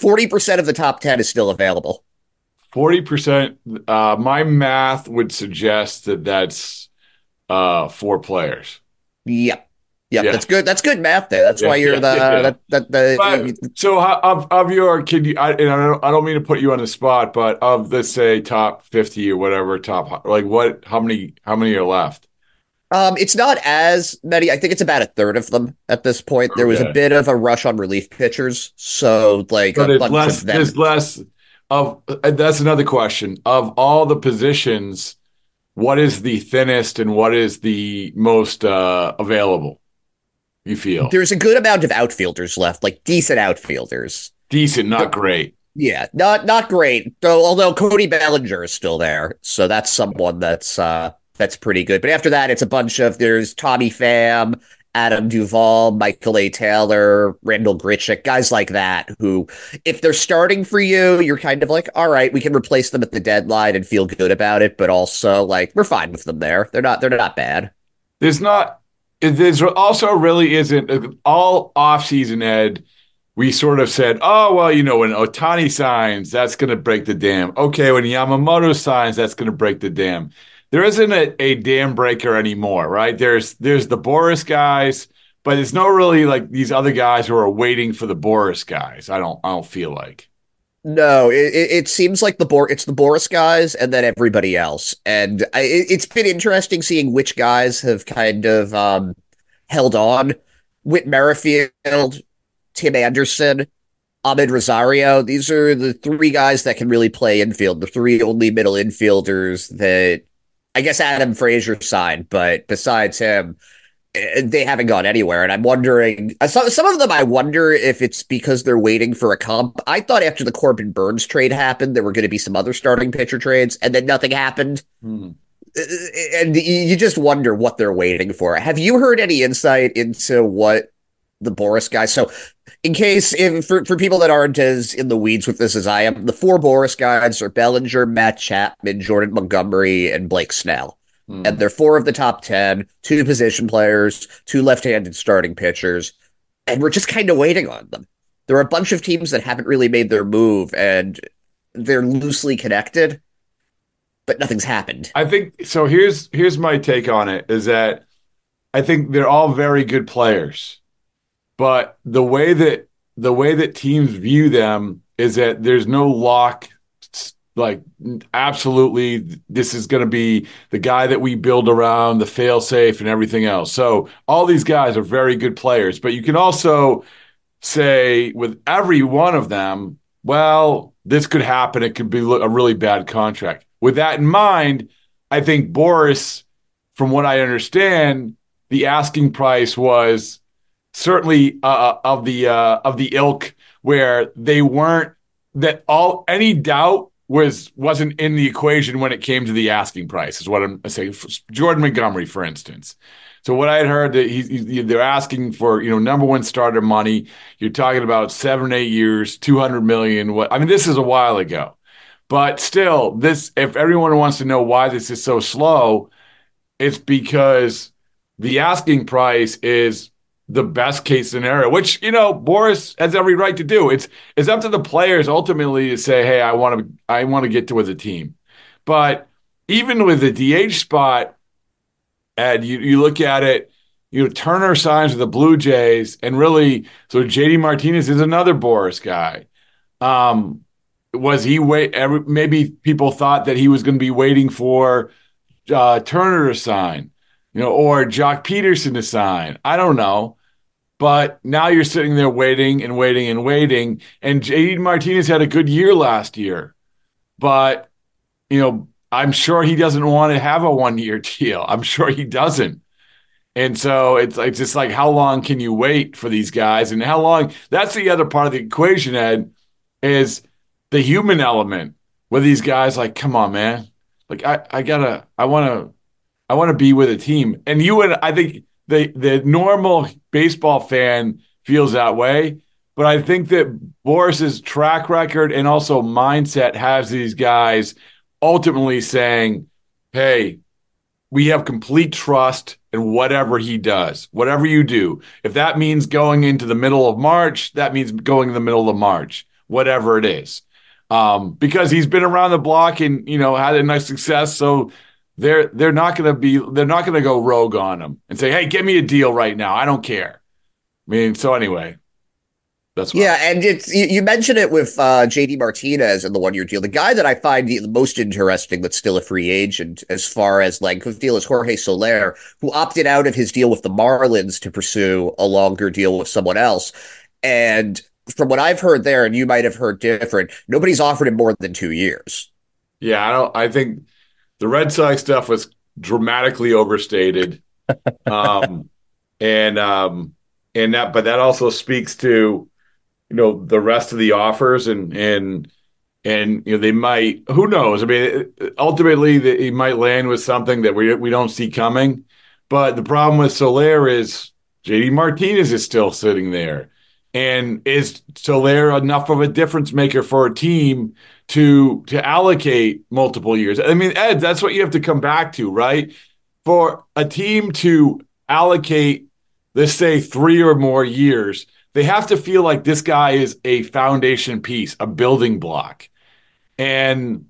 40% of the top 10 is still available. 40%. Uh, my math would suggest that that's uh, four players. Yep. Yep, yeah. that's good. That's good math there. That's yeah, why you're yeah, the that, that the. But, so of of your can you? I, and I don't I don't mean to put you on the spot, but of the say top fifty or whatever top like what how many how many are left? Um, it's not as many. I think it's about a third of them at this point. There was a bit of a rush on relief pitchers, so like but a bunch less. There's less of. Uh, that's another question. Of all the positions, what is the thinnest and what is the most uh, available? You feel there's a good amount of outfielders left, like decent outfielders. Decent, not great. Yeah, not not great. Though, although Cody Bellinger is still there, so that's someone that's uh that's pretty good. But after that, it's a bunch of there's Tommy Pham, Adam Duvall, Michael A. Taylor, Randall Grichuk, guys like that who, if they're starting for you, you're kind of like, all right, we can replace them at the deadline and feel good about it. But also, like, we're fine with them there. They're not. They're not bad. There's not. There's also really isn't all off season Ed. We sort of said, oh well, you know, when Ohtani signs, that's to break the dam. Okay, when Yamamoto signs, that's to break the dam there isn't a, a dam breaker anymore, right? There's there's the Boras guys, but it's not really like these other guys who are waiting for the Boras guys. I don't I don't feel like. No, it, it seems like the Bor it's the Boras guys and then everybody else, and I, it's been interesting seeing which guys have kind of um, held on. Whit Merrifield, Tim Anderson, Amed Rosario. These are the three guys that can really play infield. The three only middle infielders that I guess Adam Frazier signed, but besides him, eh, they haven't gone anywhere. And I'm wondering, uh, some, some of them, I wonder if it's because they're waiting for a comp. I thought after the Corbin Burnes trade happened, there were going to be some other starting pitcher trades, and then nothing happened. Hmm. Uh, and you just wonder what they're waiting for. Have you heard any insight into what the Boras guys? So in case if for, for people that aren't as in the weeds with this as I am, the four Boras guys are Bellinger, Matt Chapman, Jordan Montgomery, and Blake Snell. Mm. And they're four of the top ten, two position players, two left handed starting pitchers. And we're just kind of waiting on them. There are a bunch of teams that haven't really made their move and they're loosely connected, but nothing's happened. I think so. Here's here's my take on it is that I think they're all very good players but the way that the way that teams view them is that there's no lock like absolutely this is going to be the guy that we build around the fail safe and everything else. So all these guys are very good players but you can also say with every one of them well this could happen. It could be a really bad contract. With that in mind i think boras from what i understand the asking price was certainly uh, uh, of the uh, of the ilk where they weren't that all any doubt was wasn't in the equation when it came to the asking price is what I'm saying. Jordan Montgomery, for instance. So what I had heard that he's, they're asking for you know number one starter money. You're talking about seven eight years, two hundred million. What I mean, this is a while ago, but still, this if everyone wants to know why this is so slow, it's because the asking price is the best case scenario, which you know Boras has every right to do. It's it's up to the players ultimately to say, "Hey, I want to I want to get to with a team." But even with the DH spot, Ed, you you look at it. You know, Turner signs with the Blue Jays, and really, so JD Martinez is another Boras guy. Um, was he wait? Every, maybe people thought that he was going to be waiting for uh, Turner to sign, you know, or Joc Pederson to sign. I don't know. But now you're sitting there waiting and waiting and waiting. And JD Martinez had a good year last year. But, you know, I'm sure he doesn't want to have a one year deal. I'm sure he doesn't. And so it's like just like how long can you wait for these guys and how long that's the other part of the equation, Ed. is the human element where these guys like, come on, man. Like I, I gotta, I wanna, I wanna be with a team. And you and I think the the normal baseball fan feels that way. But I think that Boras's track record and also mindset has these guys ultimately saying, hey, we have complete trust in whatever he does, whatever you do. If that means going into the middle of March, that means going in the middle of March, whatever it is. Um, because he's been around the block and you know had a nice success. So they're they're not going to be they're not going to go rogue on him and say, "Hey, give me a deal right now. I don't care." I mean, so anyway, that's what. yeah, and it's you, you, mentioned it with uh, JD Martinez and the one year deal. The guy that I find the, the, most interesting that's still a free agent as far as length of deal is Jorge Soler, who opted out of his deal with the Marlins to pursue a longer deal with someone else. And from what I've heard there, and you might have heard different, nobody's offered him more than two years. Yeah, I don't. I think the Red Sox stuff was dramatically overstated, um, and um, and that, but that also speaks to you know the rest of the offers and and and you know they might who knows? I mean ultimately he might land with something that we we don't see coming. But the problem with Soler is JD Martinez is still sitting there. And is Soler enough of a difference maker for a team to to allocate multiple years i mean ed that's what you have to come back to right for a team to allocate let's say 3 or more years they have to feel like this guy is a foundation piece, a building block. And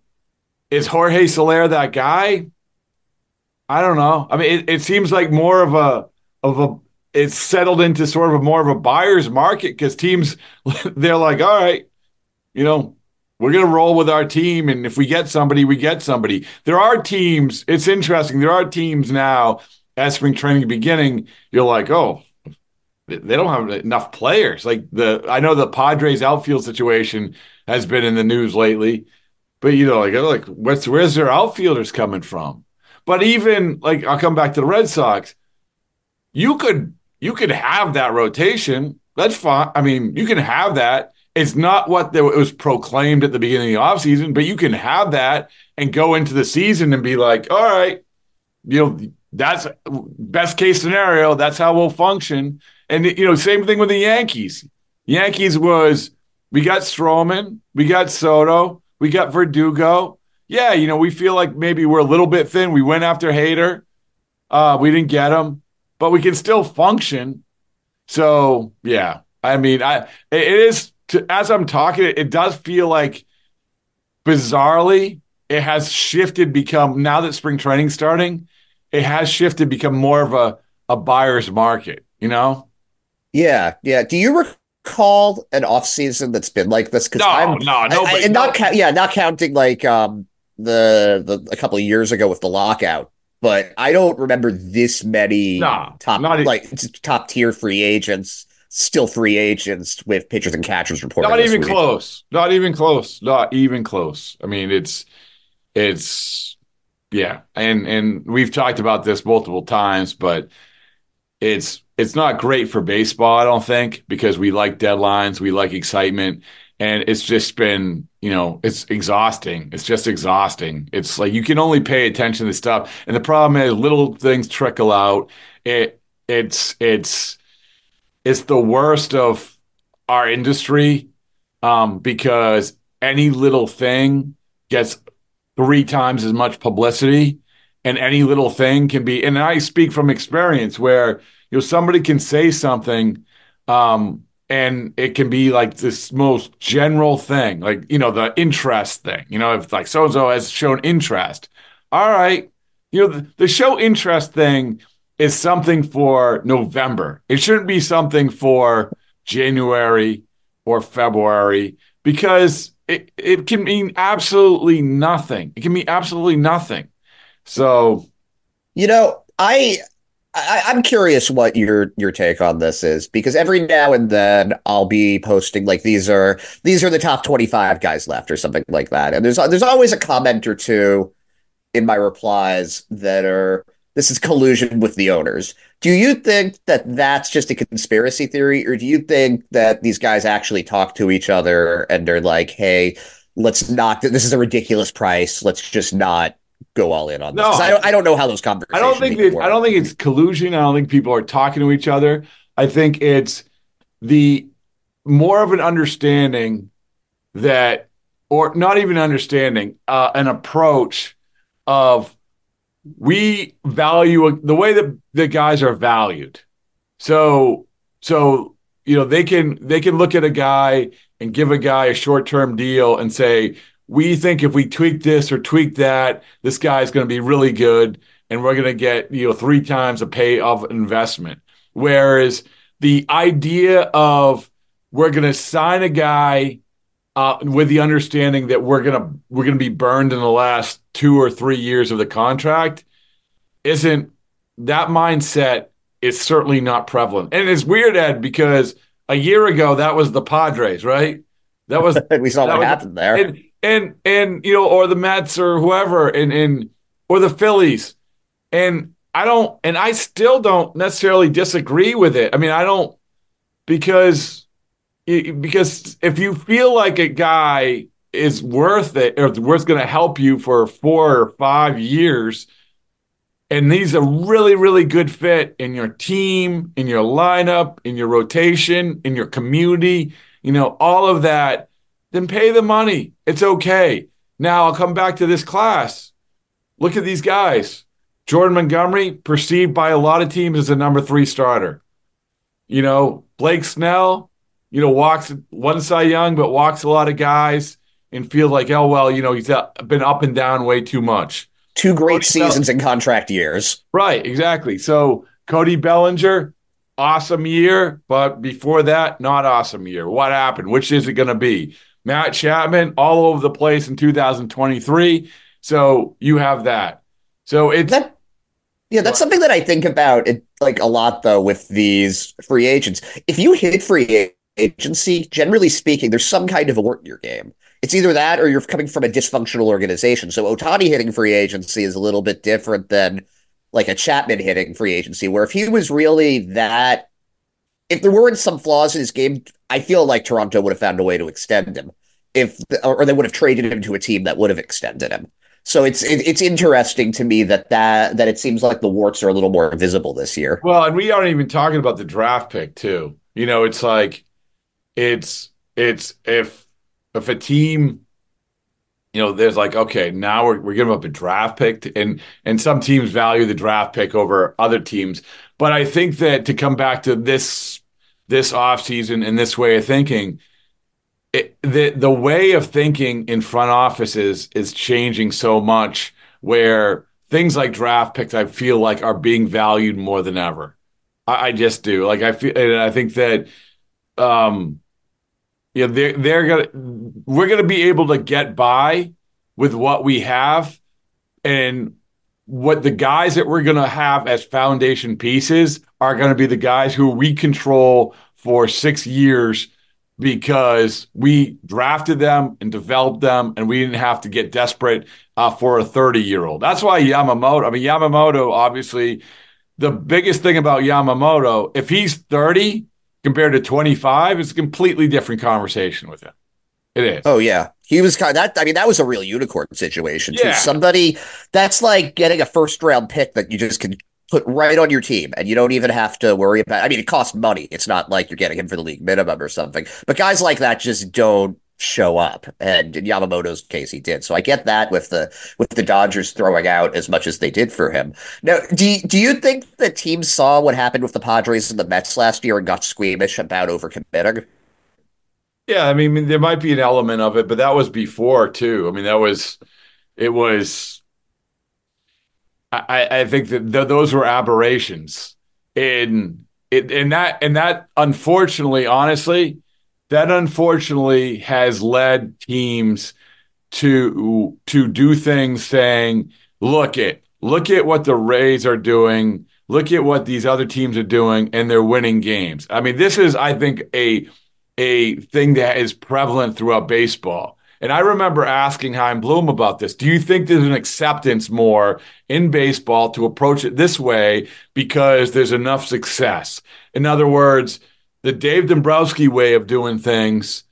is Jorge Soler that guy? I don't know. I mean, it, it seems like more of a of a it's settled into sort of a more of a buyer's market because teams they're like, all right, you know, we're going to roll with our team. And if we get somebody, we get somebody. There are teams, it's interesting. There are teams now as spring training beginning, you're like, oh, they don't have enough players. Like the I know the Padres outfield situation has been in the news lately, but you know, like like what's where's their outfielders coming from? But even like I'll come back to the Red Sox. You could you could have that rotation. That's fine. I mean, you can have that. It's not what it was proclaimed at the beginning of the offseason, but you can have that and go into the season and be like, all right, you know, that's best case scenario. That's how we'll function. And you know, same thing with the Yankees. Yankees was we got Stroman, we got Soto, we got Verdugo. Yeah, you know, we feel like maybe we're a little bit thin. We went after Hader. Uh, we didn't get him, but we can still function. So yeah, I mean, I it is to, as I'm talking, it, does feel like bizarrely it has shifted, become now that spring training starting, it has shifted, become more of a a buyer's market. You know, yeah, yeah. Do you recall an off season that's been like this? Because no, I'm no, no, I, and not ca- yeah, not counting like um the the a couple of years ago with the lockout. But I don't remember this many no, top like top tier free agents still free agents with pitchers and catchers reporting. Not even week. close. Not even close. Not even close. I mean, it's it's yeah, and and we've talked about this multiple times, but it's it's not great for baseball, I don't think, because we like deadlines, we like excitement, and it's just been, you know, it's exhausting. It's just exhausting. It's like you can only pay attention to stuff, and the problem is little things trickle out. It it's it's it's the worst of our industry um, because any little thing gets three times as much publicity, and any little thing can be. And I speak from experience where you know somebody can say something um and it can be like this most general thing like you know the interest thing you know if like so and so has shown interest all right you know the, the show interest thing is something for november. It shouldn't be something for january or february because it, it can mean absolutely nothing. It can mean absolutely nothing. So you know i I, am curious what your your take on this is because every now and then I'll be posting like these are these are the top 25 guys left or something like that, and there's there's always a comment or two in my replies that are this is collusion with the owners. Do you think that that's just a conspiracy theory, or do you think that these guys actually talk to each other and they're like, "Hey, let's not. This is a ridiculous price. Let's just not go all in on this." No, I don't. I don't know how those conversations. I don't think. I don't think it's collusion. I don't think people are talking to each other. I think it's the more of an understanding that, or not even understanding, uh, an approach of we value the way that the guys are valued. So, so you know they can they can look at a guy and give a guy a short term deal and say we think if we tweak this or tweak that, this guy's going to be really good and we're going to get you know three times the pay of investment. Whereas the idea of we're going to sign a guy uh, with the understanding that we're gonna we're gonna be burned in the last two or three years of the contract isn't that mindset is certainly not prevalent. And it's weird, Ed, because a year ago that was the Padres, right? That was we saw that what was- happened there. and and and you know, or the Mets or whoever, and and or the Phillies, and I don't, and I still don't necessarily disagree with it. I mean, I don't because because if you feel like a guy is worth it or worth going to help you for four or five years, and he's a really really good fit in your team, in your lineup, in your rotation, in your community, you know, all of that then pay the money. It's okay. Now I'll come back to this class. Look at these guys. Jordan Montgomery, perceived by a lot of teams as a number three starter. You know, Blake Snell, you know, walks one Cy Young, but walks a lot of guys and feel like, oh, well, you know, he's uh, been up and down way too much. Two great Cody Bell- seasons in contract years. Right, exactly. So Cody Bellinger, awesome year, but before that, not awesome year. What happened? Which is it going to be? Matt Chapman, all over the place in 2023. So you have that. So it's That yeah, that's something that I think about it like a lot though with these free agents. If you hit free agency, generally speaking, there's some kind of a in your game. It's either that or you're coming from a dysfunctional organization. So Ohtani hitting free agency is a little bit different than like a Chapman hitting free agency, where if he was really that if there weren't some flaws in his game, I feel like Toronto would have found a way to extend him. If or they would have traded him to a team that would have extended him. So it's it, it's interesting to me that that that it seems like the warts are a little more visible this year. Well, and we aren't even talking about the draft pick too. You know, it's like it's it's if if a team, you know, there's like, okay, now we're we're giving up a draft pick, to- and and some teams value the draft pick over other teams. But I think that to come back to this this offseason and this way of thinking, it, the the way of thinking in front offices is changing so much where things like draft picks I feel like are being valued more than ever. I, I just do. Like I feel and I think that um know they're they're gonna we're gonna be able to get by with what we have and what the guys that we're gonna have as foundation pieces are gonna be the guys who we control for six years because we drafted them and developed them and we didn't have to get desperate uh, for a 30 year old. That's why Yamamoto, I mean, Yamamoto, obviously, the biggest thing about Yamamoto, if he's 30 compared to 25, it's a completely different conversation with him. It is. Oh yeah, he was kind of that. I mean, that was a real unicorn situation. too. Yeah. Somebody that's like getting a first round pick that you just can put right on your team, and you don't even have to worry about. I mean, it costs money. It's not like you're getting him for the league minimum or something. But guys like that just don't show up, and in Yamamoto's case, he did. So I get that with the with the Dodgers throwing out as much as they did for him. Now, do do you think the team saw what happened with the Padres and the Mets last year and got squeamish about overcommitting? Yeah, I mean, there might be an element of it, but that was before too. I mean, that was, it was. I, I think that th- those were aberrations, and it and that and that unfortunately, honestly, that unfortunately has led teams to to do things saying, "Look at look at what the Rays are doing." Look at what these other teams are doing, and they're winning games. I mean, this is, I think, a a thing that is prevalent throughout baseball. And I remember asking Chaim Bloom about this. Do you think there's an acceptance more in baseball to approach it this way because there's enough success? In other words, the Dave Dombrowski way of doing things,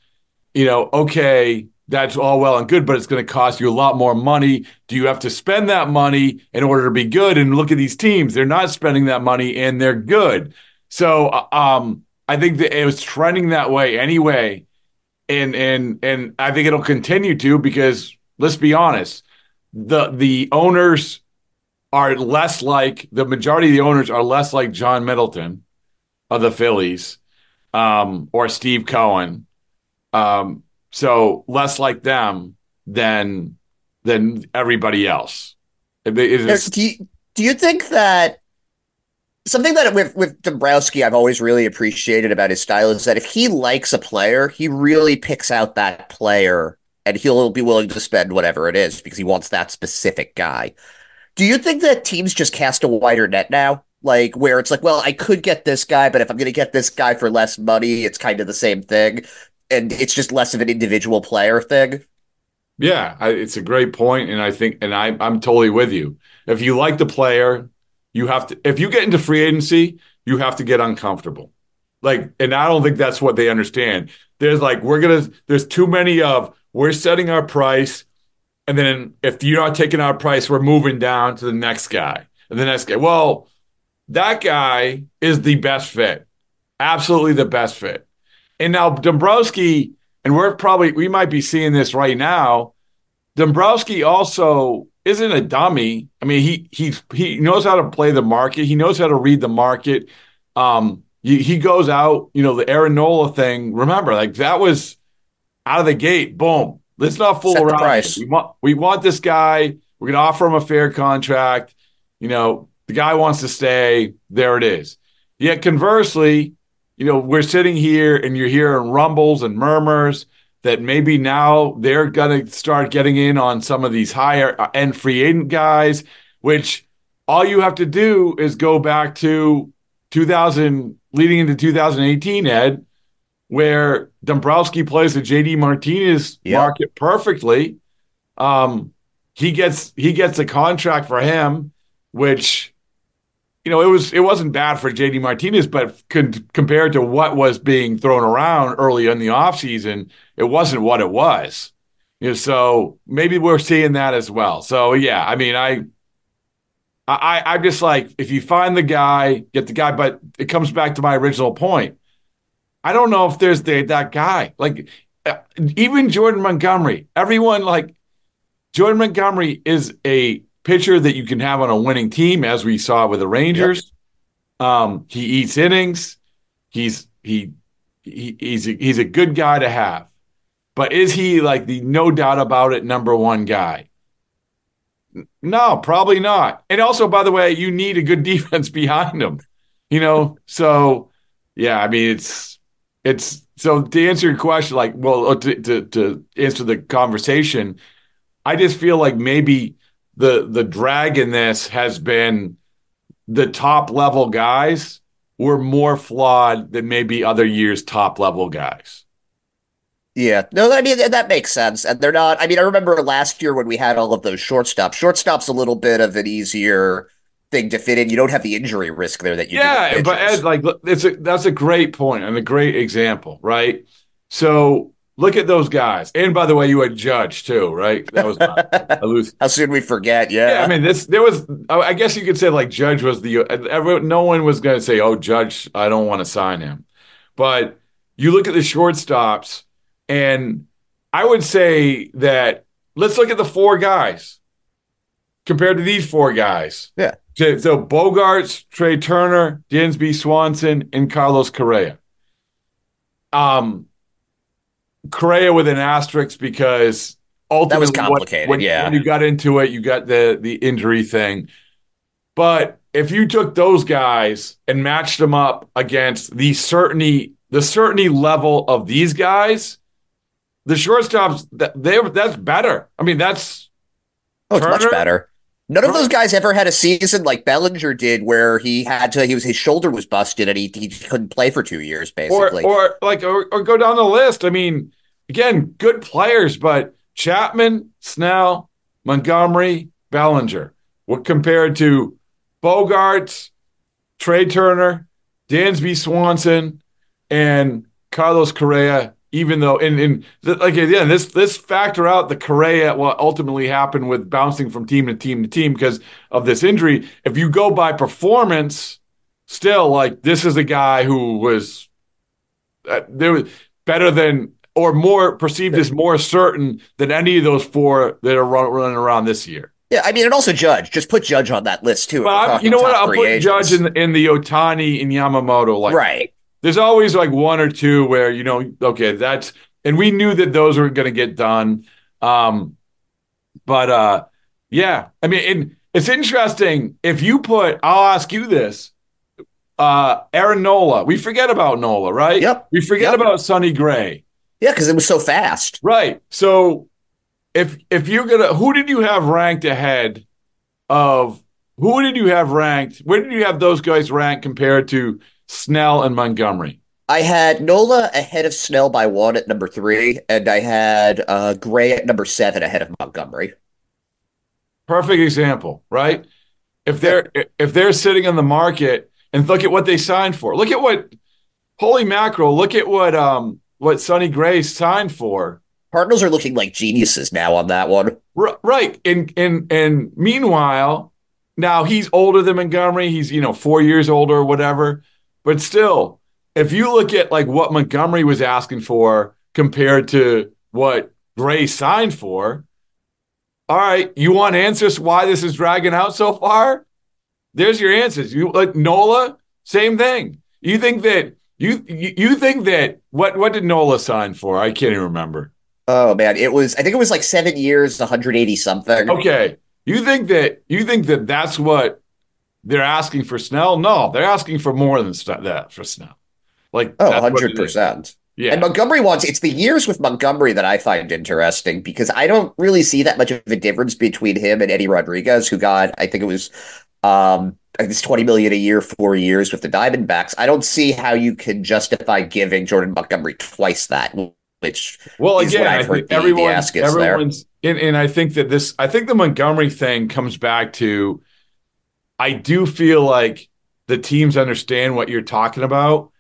you know, okay, that's all well and good, but it's going to cost you a lot more money. Do you have to spend that money in order to be good? And look at these teams; they're not spending that money, and they're good. So, uh, um, I think that it was trending that way anyway, and and and I think it'll continue to because let's be honest, the the owners are less like the majority of the owners are less like John Middleton of the Phillies um, or Steve Cohen. Um, so less like them than than everybody else. do you, do you think that something that with with Dombrowski I've always really appreciated about his style is that if he likes a player, he really picks out that player and he'll be willing to spend whatever it is because he wants that specific guy. Do you think that teams just cast a wider net now? Like where it's like, well, I could get this guy, but if I'm going to get this guy for less money, it's kind of the same thing and it's just less of an individual player thing. Yeah, I, it's a great point, and I think, and I, I'm totally with you. If you like the player, you have to. If you get into free agency, you have to get uncomfortable. Like, and I don't think that's what they understand. There's like we're gonna. There's too many of we're setting our price, and then if you're not taking our price, we're moving down to the next guy and the next guy. Well, that guy is the best fit, absolutely the best fit. And now Dombrowski, and we're probably we might be seeing this right now. Dombrowski also isn't a dummy. I mean, he he he knows how to play the market. He knows how to read the market. Um, he, he goes out, you know, the Aaron Nola thing. Remember, like that was out of the gate. Boom. Let's not fool Set around. We want we want this guy. We're gonna offer him a fair contract. You know, the guy wants to stay. There it is. Yet conversely, you know, we're sitting here and you're hearing rumbles and murmurs that maybe now they're going to start getting in on some of these higher uh, end free agent guys, which all you have to do is go back to 2000, leading into 2018, Ed, where Dombrowski plays the JD Martinez yep. market perfectly. Um, he gets he gets a contract for him, which you know, it was it wasn't bad for JD Martinez, but con- compared to what was being thrown around early in the offseason, it wasn't what it was. You know, so maybe we're seeing that as well. So yeah, I mean, I I I'm just like if you find the guy, get the guy, but it comes back to my original point. I don't know if there's the, that guy. Like uh, even Jordan Montgomery, everyone like Jordan Montgomery is a pitcher that you can have on a winning team, as we saw with the Rangers. Yep. Um, he eats innings. He's he, he he's a, he's a good guy to have, but is he like the no doubt about it number one guy? No, probably not. And also, by the way, you need a good defense behind him. You know, so yeah, I mean it's it's so to answer your question, like well, to to, to answer the conversation, I just feel like maybe the the drag in this has been the top level guys were more flawed than maybe other years top level guys. Yeah, no, I mean that makes sense, and they're not. I mean, I remember last year when we had all of those shortstops. Shortstop's a little bit of an easier thing to fit in. You don't have the injury risk there that you. Yeah, but Ed, like it's a, that's a great point and a great example, right? So Look at those guys. And by the way, you had Judge too, right? That was lose. How soon we forget? Yeah. Yeah. I mean, this there was. I guess you could say like Judge was the. Everyone, no one was going to say, "Oh, Judge, I don't want to sign him." But you look at the shortstops, and I would say that let's look at the four guys compared to these four guys. Yeah. So, so Bogaerts, Trea Turner, Dansby Swanson, and Carlos Correa. Um, Correa with an asterisk because ultimately that was complicated. When, yeah, when you got into it, you got the the injury thing. But if you took those guys and matched them up against the certainty the certainty level of these guys, the shortstops that they that's better. I mean, that's oh, it's Turner, much better. None of those guys ever had a season like Bellinger did, where he had to. He was his shoulder was busted and he, he couldn't play for two years, basically. Or, or like, or, or go down the list. I mean, again, good players, but Chapman, Snell, Montgomery, Bellinger. What compared to Bogaerts, Trea Turner, Dansby Swanson, and Carlos Correa. Even though, and, and like again, this this factor out the Correa what ultimately happened with bouncing from team to team to team because of this injury. If you go by performance, still like this is a guy who was uh, there was better than or more perceived as more certain than any of those four that are run, running around this year. Yeah, I mean, and also Judge. Just put Judge on that list too. But you know what? I'll put agents. Judge in, in the Ohtani and Yamamoto. Like, right. There's always like one or two where you know, okay, that's and we knew that those were going to get done. Um, but uh, yeah, I mean, and it's interesting if you put. I'll ask you this. Uh, Aaron Nola. We forget about Nola, right? Yep. We forget yep. about Sonny Gray. Yeah, because it was so fast. Right. So if if you're gonna who did you have ranked ahead of who did you have ranked? Where did you have those guys ranked compared to Snell and Montgomery? I had Nola ahead of Snell by one at number three, and I had uh, Gray at number seven ahead of Montgomery. Perfect example, right? If they're if they're sitting on the market and look at what they signed for, look at what holy mackerel, look at what um what Sonny Gray signed for. Cardinals are looking like geniuses now on that one. Right. And and and meanwhile, now he's older than Montgomery. He's, you know, four years older or whatever. But still, if you look at like what Montgomery was asking for compared to what Gray signed for, all right, you want answers why this is dragging out so far? There's your answers. You like Nola, same thing. You think that you you think that what what did Nola sign for? I can't even remember. Oh man, it was. I think it was like seven years, 180 something. Okay, you think that you think that that's what they're asking for Snell? No, they're asking for more than that for Snell. Like oh, 100 percent. Yeah. And Montgomery wants it's the years with Montgomery that I find interesting because I don't really see that much of a difference between him and Eddie Rodriguez, who got I think it was um it's 20 million a year, four years with the Diamondbacks. I don't see how you can justify giving Jordan Montgomery twice that which well again i think everyone, everyone's and, and, i think that this i think the montgomery thing comes back to i do feel like the teams understand what you're talking about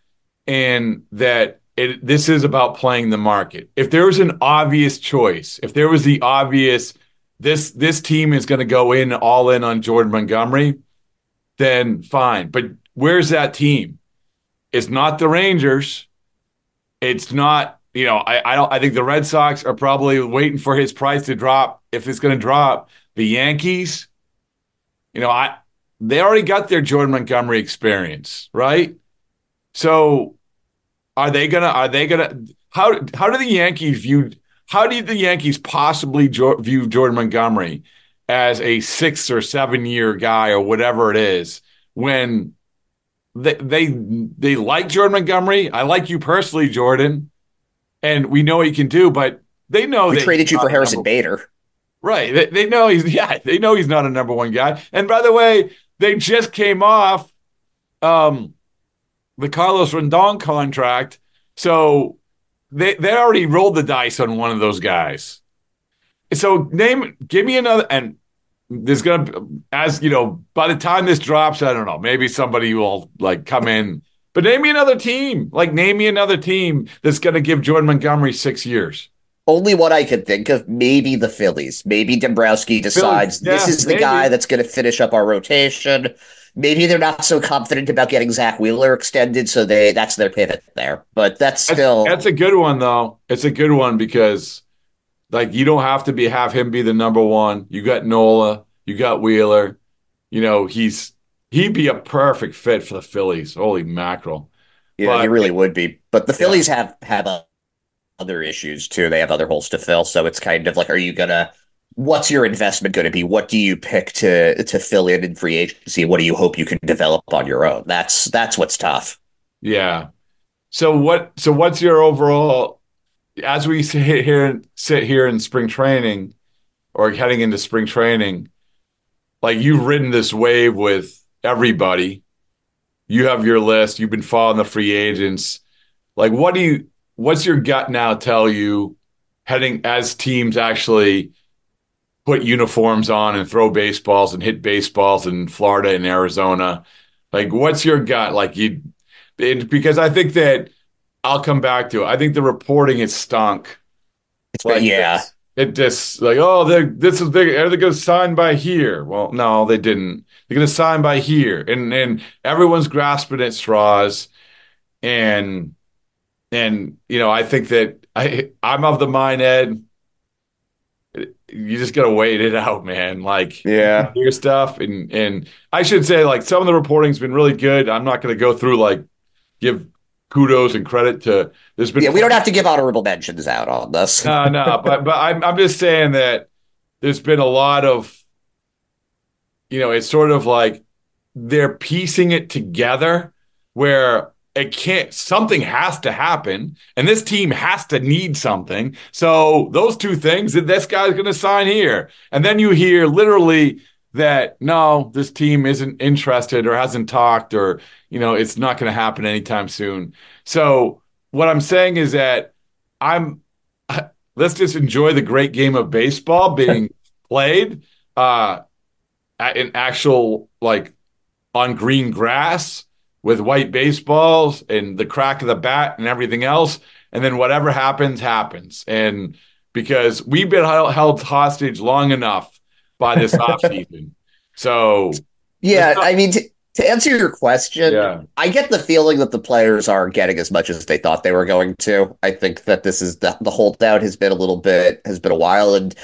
and that it, this is about playing the market if there was an obvious choice if there was the obvious this this team is going to go in all in on jordan montgomery then fine but where's that team it's not the rangers it's not you know, I, I don't. I think the Red Sox are probably waiting for his price to drop if it's going to drop. The Yankees, you know, I they already got their Jordan Montgomery experience, right? So, are they gonna? Are they gonna? How how do the Yankees view? How do the Yankees possibly jo- view Jordan Montgomery as a six or seven year guy or whatever it is when they they they like Jordan Montgomery? I like you personally, Jordan and we know what he can do, but they know we traded you for Harrison Bader. Right. They, they, know he's yeah, they know he's not a number one guy. And by the way, they just came off um the Carlos Rodon contract. So they they already rolled the dice on one of those guys. So name give me another and there's gonna as you know, by the time this drops, I don't know, maybe somebody will like come in but name me another team. Like, name me another team that's going to give Jordan Montgomery six years. Only what I could think of, maybe the Phillies. Maybe Dombrowski decides yeah, this is the maybe. guy that's going to finish up our rotation. Maybe they're not so confident about getting Zack Wheeler extended, so they that's their pivot there. But that's still that's, that's a good one though. It's a good one because like you don't have to be have him be the number one. You got Nola, you got Wheeler. You know he's He'd be a perfect fit for the Phillies. Holy mackerel! Yeah, but, he really would be. But the Phillies yeah. have have a, other issues too. They have other holes to fill. So it's kind of like, are you gonna? What's your investment going to be? What do you pick to to fill in in free agency? What do you hope you can develop on your own? That's that's what's tough. Yeah. So what? So what's your overall? As we sit here, sit here in spring training, or heading into spring training, like you've ridden this wave with everybody. You have your list. You've been following the free agents. Like, what do you? What's your gut now tell you heading as teams actually put uniforms on and throw baseballs and hit baseballs in Florida and Arizona. Like, what's your gut? Like, you, because I think that I'll come back to it. I think the reporting is stunk. It's like, yeah. It just like, oh, they this is they are they going to sign by here? Well, no, they didn't. They're going to sign by here, and and everyone's grasping at straws, and and you know, I think that I I'm of the mind, Ed. You just gotta wait it out, man. Like, yeah, your stuff, and and I should say, like, some of the reporting's been really good. I'm not gonna go through like give kudos and credit to there's been yeah we don't have to give honorable mentions out on this no no but but I'm, I'm just saying that there's been a lot of you know it's sort of like they're piecing it together where it can't something has to happen and this team has to need something. So those two things that this guy's going to sign here. And then you hear literally that no, this team isn't interested or hasn't talked or, you know, it's not going to happen anytime soon. So what I'm saying is that I'm, let's just enjoy the great game of baseball being played uh, in actual, like on green grass with white baseballs and the crack of the bat and everything else. And then whatever happens, happens. And because we've been held hostage long enough by this offseason. So yeah, not- I mean to, to answer your question, yeah. I get the feeling that the players aren't getting as much as they thought they were going to. I think that this is the, the holdout has been a little bit has been a while and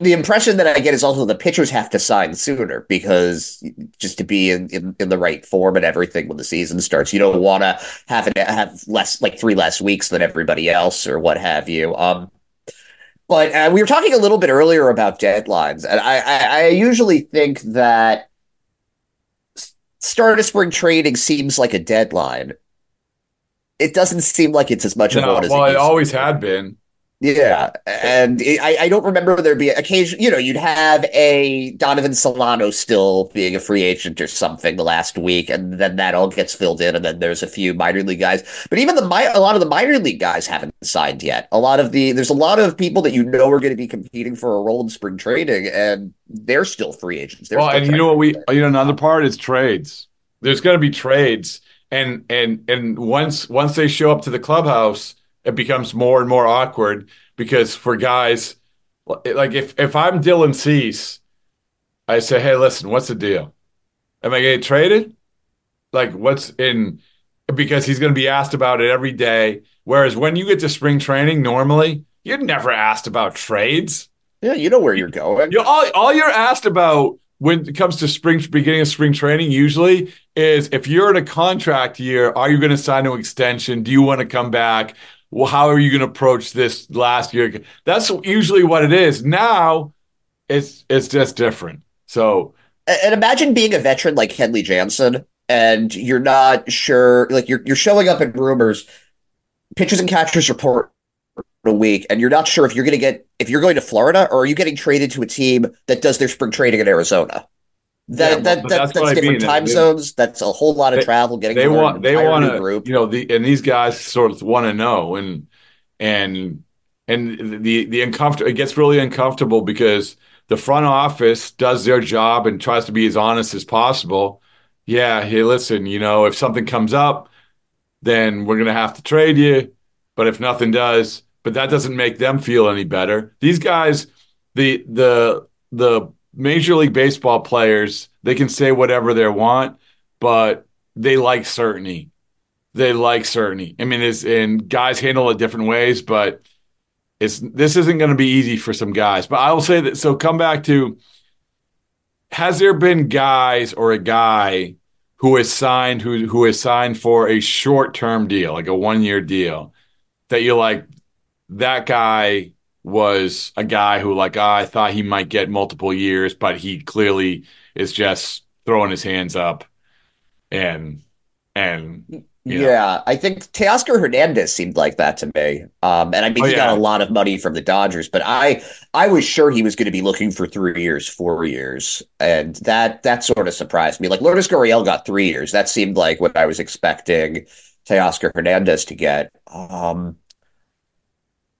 the impression that I get is also the pitchers have to sign sooner because just to be in, in, in the right form and everything when the season starts, you don't want to have it have less like three less weeks than everybody else or what have you. Um, but uh, we were talking a little bit earlier about deadlines, and I, I, I usually think that start of spring trading seems like a deadline. It doesn't seem like it's as much no, of one as well, it, it always had been. Yeah, and I, I don't remember there be occasion. You know, you'd have a Donovan Solano still being a free agent or something the last week, and then that all gets filled in, and then there's a few minor league guys. But even the a lot of the minor league guys haven't signed yet. A lot of the there's a lot of people that you know are going to be competing for a role in spring training, and they're still free agents. They're well, and you know what we you know another part is trades. There's going to be trades, and and and once once they show up to the clubhouse it becomes more and more awkward because for guys like if if I'm Dylan Cease, I say, hey, listen, what's the deal? Am I getting traded? Like what's in because he's going to be asked about it every day. Whereas when you get to spring training, normally you're never asked about trades. Yeah, you know where you're going. You all, all you're asked about when it comes to spring beginning of spring training usually is if you're in a contract year, are you going to sign an extension? Do you want to come back? Well, how are you going to approach this last year? That's usually what it is. Now, it's it's just different. So, and imagine being a veteran like Kenley Jansen, and you're not sure, like you're you're showing up in rumors, pitchers and catchers report a week, and you're not sure if you're going to get if you're going to Florida or are you getting traded to a team that does their spring training in Arizona. That, yeah, that, that that's, that's different mean. time they, zones. That's a whole lot of they, travel. Getting they want they want to group. you know the and these guys sort of want to know and and and the the uncomfortable it gets really uncomfortable because the front office does their job and tries to be as honest as possible. Yeah, hey, listen, you know, if something comes up, then we're gonna have to trade you. But if nothing does, but that doesn't make them feel any better. These guys, the the the Major League Baseball players, they can say whatever they want, but they like certainty. They like certainty. I mean, it's and guys handle it different ways, but it's this isn't going to be easy for some guys. But I will say that. So come back to: Has there been guys or a guy who has signed who who has signed for a short term deal, like a one year deal, that you're like that guy was a guy who like oh, I thought he might get multiple years, but he clearly is just throwing his hands up and and yeah, know. I think Teoscar Hernandez seemed like that to me. Um, and I mean, oh, he yeah. got a lot of money from the Dodgers, but I, I was sure he was going to be looking for three years, four years, and that that sort of surprised me. Like Lourdes Gurriel got three years. That seemed like what I was expecting Teoscar Hernandez to get. Um,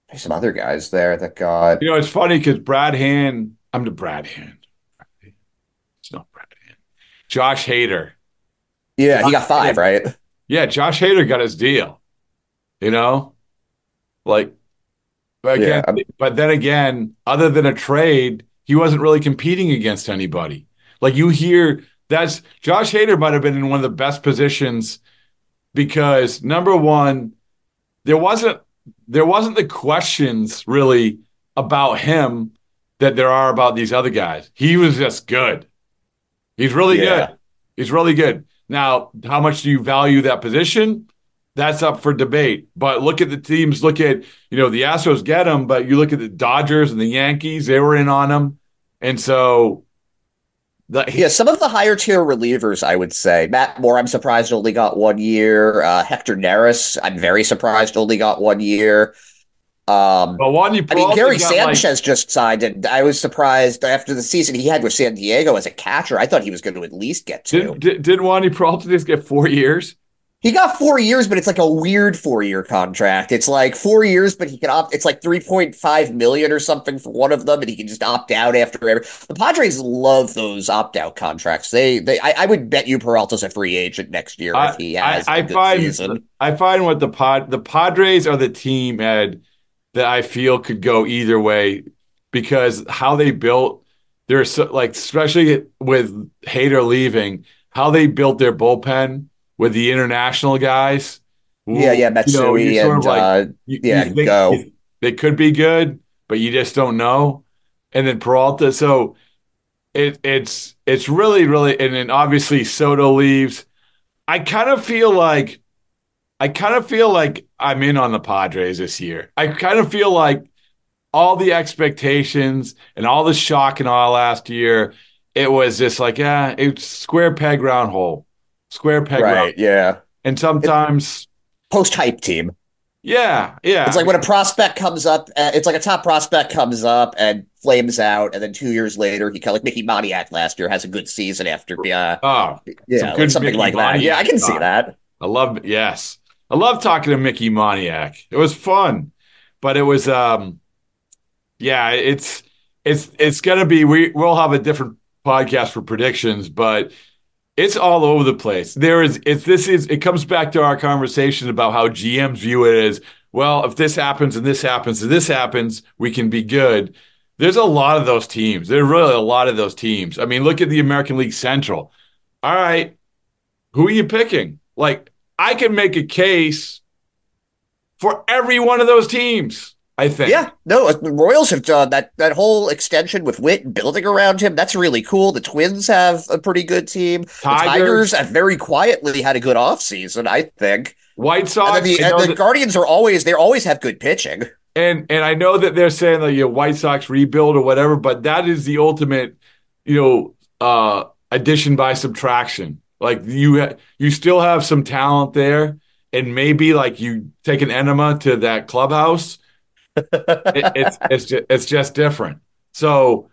There's some other guys there that got. You know, it's funny because Brad Hand, I'm the Brad Hand. It's not Brad Hand. Josh Hader. Yeah, he got five, right? Yeah, Josh Hader got his deal. You know, like, but again, Yeah. but then again, other than a trade, he wasn't really competing against anybody. Like you hear, that's Josh Hader might have been in one of the best positions because number one, there wasn't there wasn't the questions really about him that there are about these other guys. He was just good. He's really Yeah. good. He's really good. Now, how much do you value that position? That's up for debate. But look at the teams. Look at you know the Astros get him, but you look at the Dodgers and the Yankees. They were in on him, and so the, Yeah, some of the higher tier relievers, I would say. Matt Moore, I'm surprised only got one year. Uh, Hector Neris, I'm very surprised only got one year. Um, But Juan I mean, Gary got, like- Sanchez just signed, and I was surprised after the season he had with San Diego as a catcher. I thought he was going to at least get two. did, did, did Wandy Peralta just get four years? He got four years, but it's like a weird four year contract. It's like four years, but he can opt. It's like three point five million or something for one of them, and he can just opt out after every. The Padres love those opt out contracts. They, they. I, I would bet you Peralta's a free agent next year if he has I, I find season. I find what the pod the Padres are the team Ed that I feel could go either way because how they built their so, like especially with Hader leaving how they built their bullpen with the international guys. Yeah, yeah, You know, Matsui sort of and like, uh, you- yeah, you Go. they could be good, but you just don't know. And then Peralta, so it it's it's really really, and then obviously Soto leaves. I kind of feel like I kind of feel like I'm in on the Padres this year. I kind of feel like all the expectations and all the shock and all last year, it was just like, yeah, it's square peg round hole, square peg round. right, yeah, And sometimes, post hype team. yeah, yeah, It's like when a prospect comes up. Uh, it's like a top prospect comes up and flames out, and then two years later, he kind of like Mickey Moniak last year has a good season after. Uh, oh, yeah, like something Mickey like that. Yeah, I can see that. I love yes. I love talking to Mickey Moniak. It was fun. But it was um yeah, it's it's it's gonna be we we'll have a different podcast for predictions, but it's all over the place. There is it's this is it comes back to our conversation about how GMs view it as well, if this happens and this happens and this happens, we can be good. There's a lot of those teams. There's really a lot of those teams. I mean, look at the American League Central. All right, who are you picking? Like, I can make a case for every one of those teams. I think. Yeah, no, uh, the Royals have done that. That whole extension with Witt and building around him. That's really cool. The Twins have a pretty good team. The Tigers. Tigers have very quietly had a good offseason, I think. White Sox. And the, and the Guardians are always they always have good pitching. and and I know that they're saying that you know, White Sox rebuild or whatever, but that is the ultimate, you know, uh, addition by subtraction. Like you ha- you still have some talent there, and maybe like you take an enema to that clubhouse. It, it's it's just, it's just different. So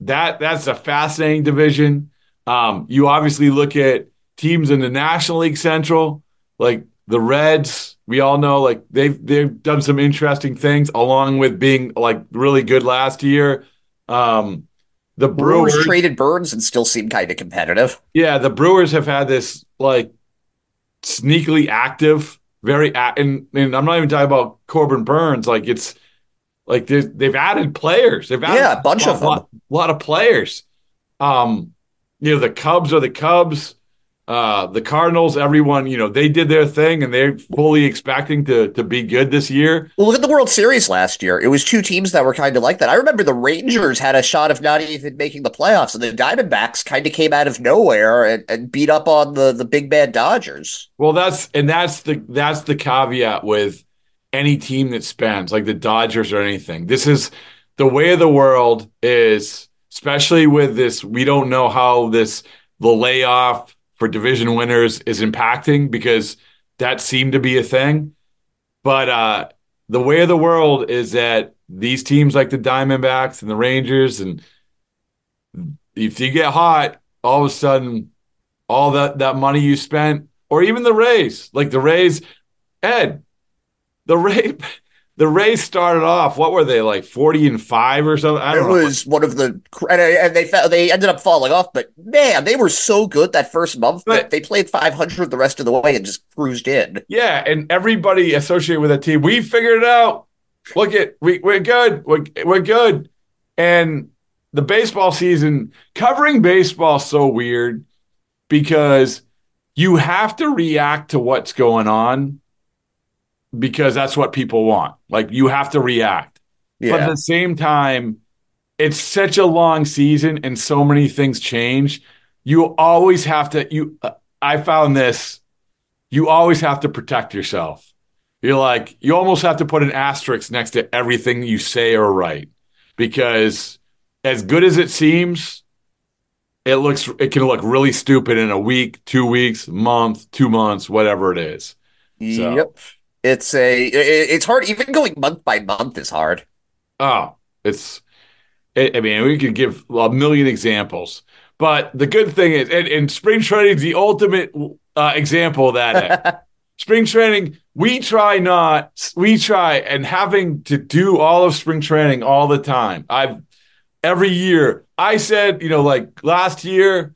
that that's a fascinating division. Um, you obviously look at teams in the National League Central, like the Reds. We all know like they've they've done some interesting things, along with being like really good last year. Um, the Brewers Brewers, traded Burnes and still seem kind of competitive. yeah, the Brewers have had this like sneakily active, very and and I'm not even talking about Corbin Burnes. Like it's like they've added players. They've added Yeah, a bunch of them. lot, lot of players. Um, you know, the Cubs are the Cubs. Uh, the Cardinals, everyone, you know, they did their thing and they're fully expecting to to be good this year. Well, look at the World Series last year. It was two teams that were kind of like that. I remember the Rangers had a shot of not even making the playoffs, and the Diamondbacks kind of came out of nowhere and, and beat up on the the big bad Dodgers. Well, that's and that's the that's the caveat with any team that spends like the Dodgers or anything. This is the way of the world is especially with this we don't know how this the layoff for division winners is impacting because that seemed to be a thing. But uh the way of the world is that these teams like the Diamondbacks and the Rangers and if you get hot, all of a sudden all that that money you spent or even the Rays, like the Rays, Ed, the Ray, the Rays started off. What were they like, forty and five or something? I don't it know. was one of the and they fell, they ended up falling off, but man, they were so good that first month But- that they played 500 the rest of the way and just cruised in. Yeah, and everybody associated with that team, we figured it out. Look at we we're good. We're, we're good. And the baseball season, covering baseball so weird because you have to react to what's going on because that's what people want. Like you have to react. But at the same time, it's such a long season and so many things change. You always have to you I found this you always have to protect yourself. You're like you almost have to put an asterisk next to everything you say or write because as good as it seems, it looks it can look really stupid in a week, 2 weeks, month, 2 months, whatever it is. So- yep. It's a it, it's hard. Even going month by month is hard. Oh, it's. I I mean, we could give a million examples, but the good thing is, and, and spring training is the ultimate uh, example of that. spring training, we try not, we try, and having to do all of spring training all the time. I've every year. I said, you know, like last year,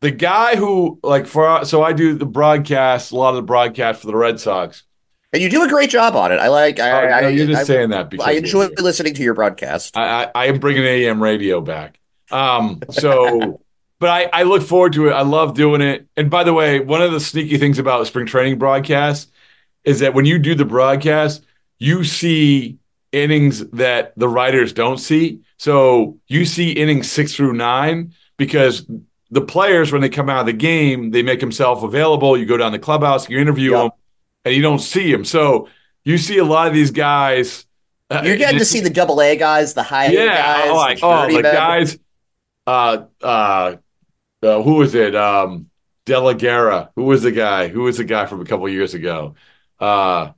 the guy who like for so I do the broadcast, a lot of the broadcast for the Red Sox. And you do a great job on it. I like. I, Oh, I, no, you're just I, saying that because I enjoy listening to your broadcast. I, I, I am bringing AM radio back. Um, so, but I, I look forward to it. I love doing it. And by the way, one of the sneaky things about spring training broadcasts is that when you do the broadcast, you see innings that the writers don't see. So you see innings six through nine because the players, when they come out of the game, they make themselves available. You go down the clubhouse, you interview Yep. them, and you don't see them. So you see a lot of these guys. uh, You're getting to see the double A guys, the high yeah, guys, like the oh, the guys. Uh, uh, uh, who was it? Um, De La Guerra. Who was the guy? Who was the guy from a couple years ago? Uh,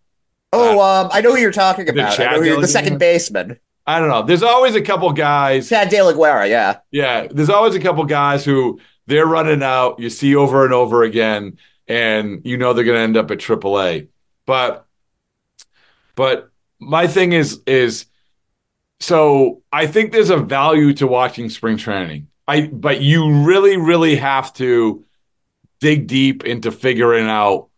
Oh, um, I know who you're talking about. I who you're, the second baseman, I don't know. There's always a couple guys. Chad De La Guerra. Yeah, Yeah, there's always a couple guys who they're running out. You see over and over again, and you know they're going to end up at AAA. But, but my thing is is so I think there's a value to watching spring training. I but you really really have to dig deep into figuring out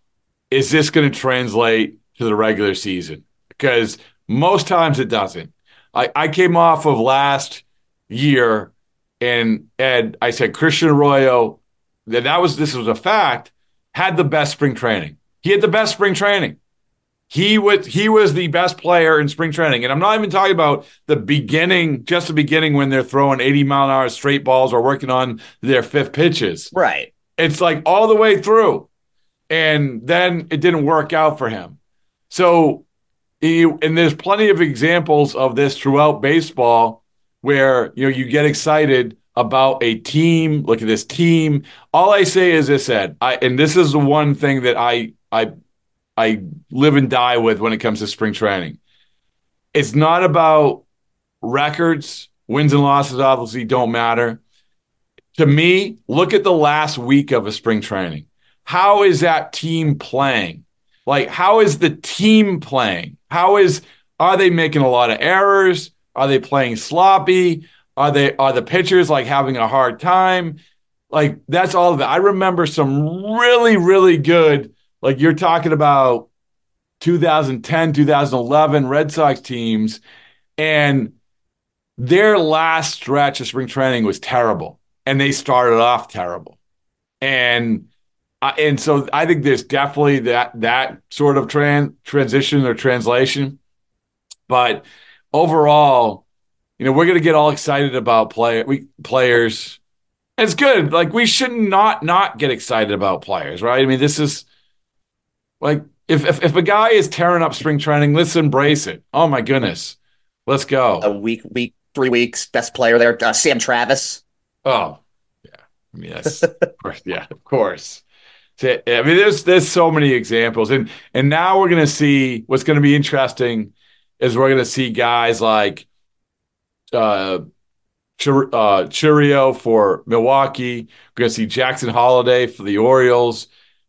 is this going to translate to the regular season because most times it doesn't. I, I came off of last year and Ed, I said Christian Arroyo, that that was this was a fact, had the best spring training. He had the best spring training. He was he was the best player in spring training. And I'm not even talking about the beginning, just the beginning when they're throwing 80 mile an hour straight balls or working on their fifth pitches. right. It's like all the way through. And then it didn't work out for him. So, you, and there's plenty of examples of this throughout baseball where, you know, you get excited about a team. Look at this team. All I say is this, Ed, I, and this is the one thing that I, I, I live and die with when it comes to spring training. It's not about records. Wins and losses obviously don't matter to me, look at the last week of a spring training. How is that team playing? Like, how is the team playing? How is are they making a lot of errors? Are they playing sloppy? Are they are the pitchers like having a hard time? Like that's all of it. I remember some really, really good, like you're talking about 2010, 2011 Red Sox teams, and their last stretch of spring training was terrible and they started off terrible. And uh, and so I think there's definitely that that sort of tran- transition or translation. But overall, you know, we're going to get all excited about play we players. It's good. Like we should not not get excited about players, right? I mean, this is like if if, if a guy is tearing up spring training, let's embrace it. Oh my goodness, let's go. A week, week, three weeks. Best player there, uh, Sam Travis. Oh, yeah. I mean, that's of course, yeah, of course. I mean, there's there's so many examples, and and now we're gonna see what's gonna be interesting is we're gonna see guys like uh, uh Chourio for Milwaukee. We're gonna see Jackson Holliday for the Orioles,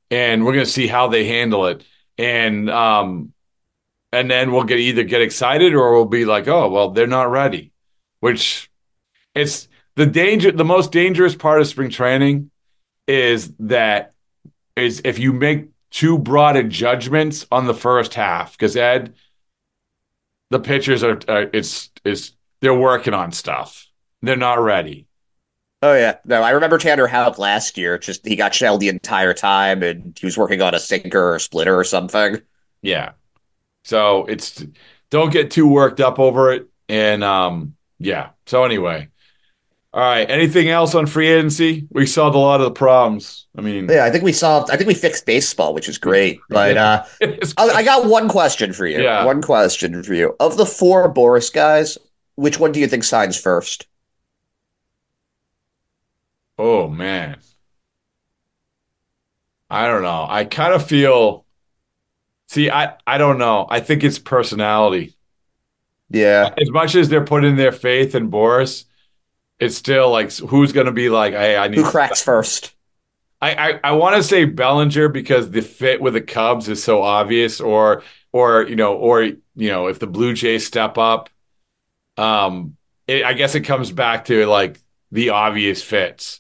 and we're gonna see how they handle it. And um, and then we'll get either get excited or we'll be like, oh well, they're not ready. Which it's the danger. The most dangerous part of spring training is that is if you make too broad of judgments on the first half. Because Ed, the pitchers are, are it's it's they're working on stuff. They're not ready. Oh yeah, no, I remember Tanner Houck last year. Just he got shelled the entire time, and he was working on a sinker or splitter or something. Yeah. So it's don't get too worked up over it. And um, yeah. So anyway. All right. Anything else on free agency? We solved a lot of the problems. I mean, Yeah, I think we solved. I think we fixed baseball, which is great. But uh, I, I got one question for you. Yeah. One question for you. Of the four Boras guys, which one do you think signs first? oh man. I don't know. I kind of feel see, I, I don't know. I think it's personality. Yeah, As much as they're putting their faith in Boras, it's still like who's gonna be like, hey, I need who cracks first? I, I, I want to say Bellinger because the fit with the Cubs is so obvious, or or you know, or you know, if the Blue Jays step up, um, it, I guess it comes back to like the obvious fits.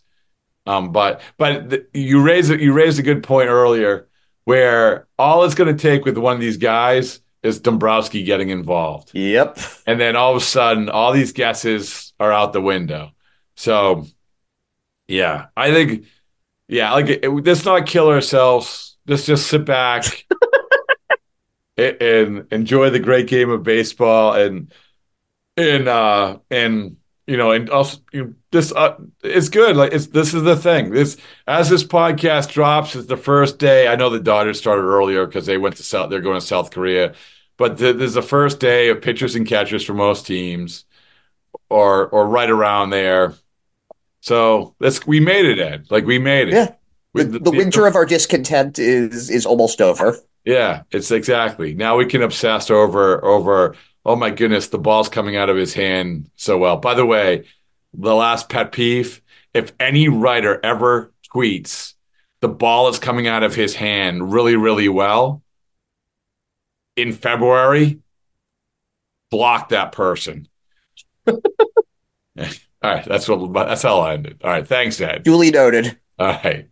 Um, but but the, you raise you raised a good point earlier, where all it's going to take with one of these guys is Dombrowski getting involved, Yep. and then all of a sudden, all these guesses are out the window. So, yeah, I think. Yeah, like it, let's not kill ourselves. Let's just sit back and enjoy the great game of baseball and and uh and you know and also you know, this uh, it's good. Like it's this is the thing. This as this podcast drops, it's the first day. I know the Dodgers started earlier because they went to South. They're going to South Korea, but th- this is the first day of pitchers and catchers for most teams, or or right around there. So let's we made it, Ed. Like we made it. Yeah. We- The, the winter of our discontent is is almost over. Yeah, it's exactly. Now we can obsess over over. Oh my goodness, the ball's coming out of his hand so well. By the way, the last pet peeve: if any writer ever tweets the ball is coming out of his hand really, really well in February, block that person. All right, that's what that's how I ended. All right, thanks, Ed. Duly noted. All right.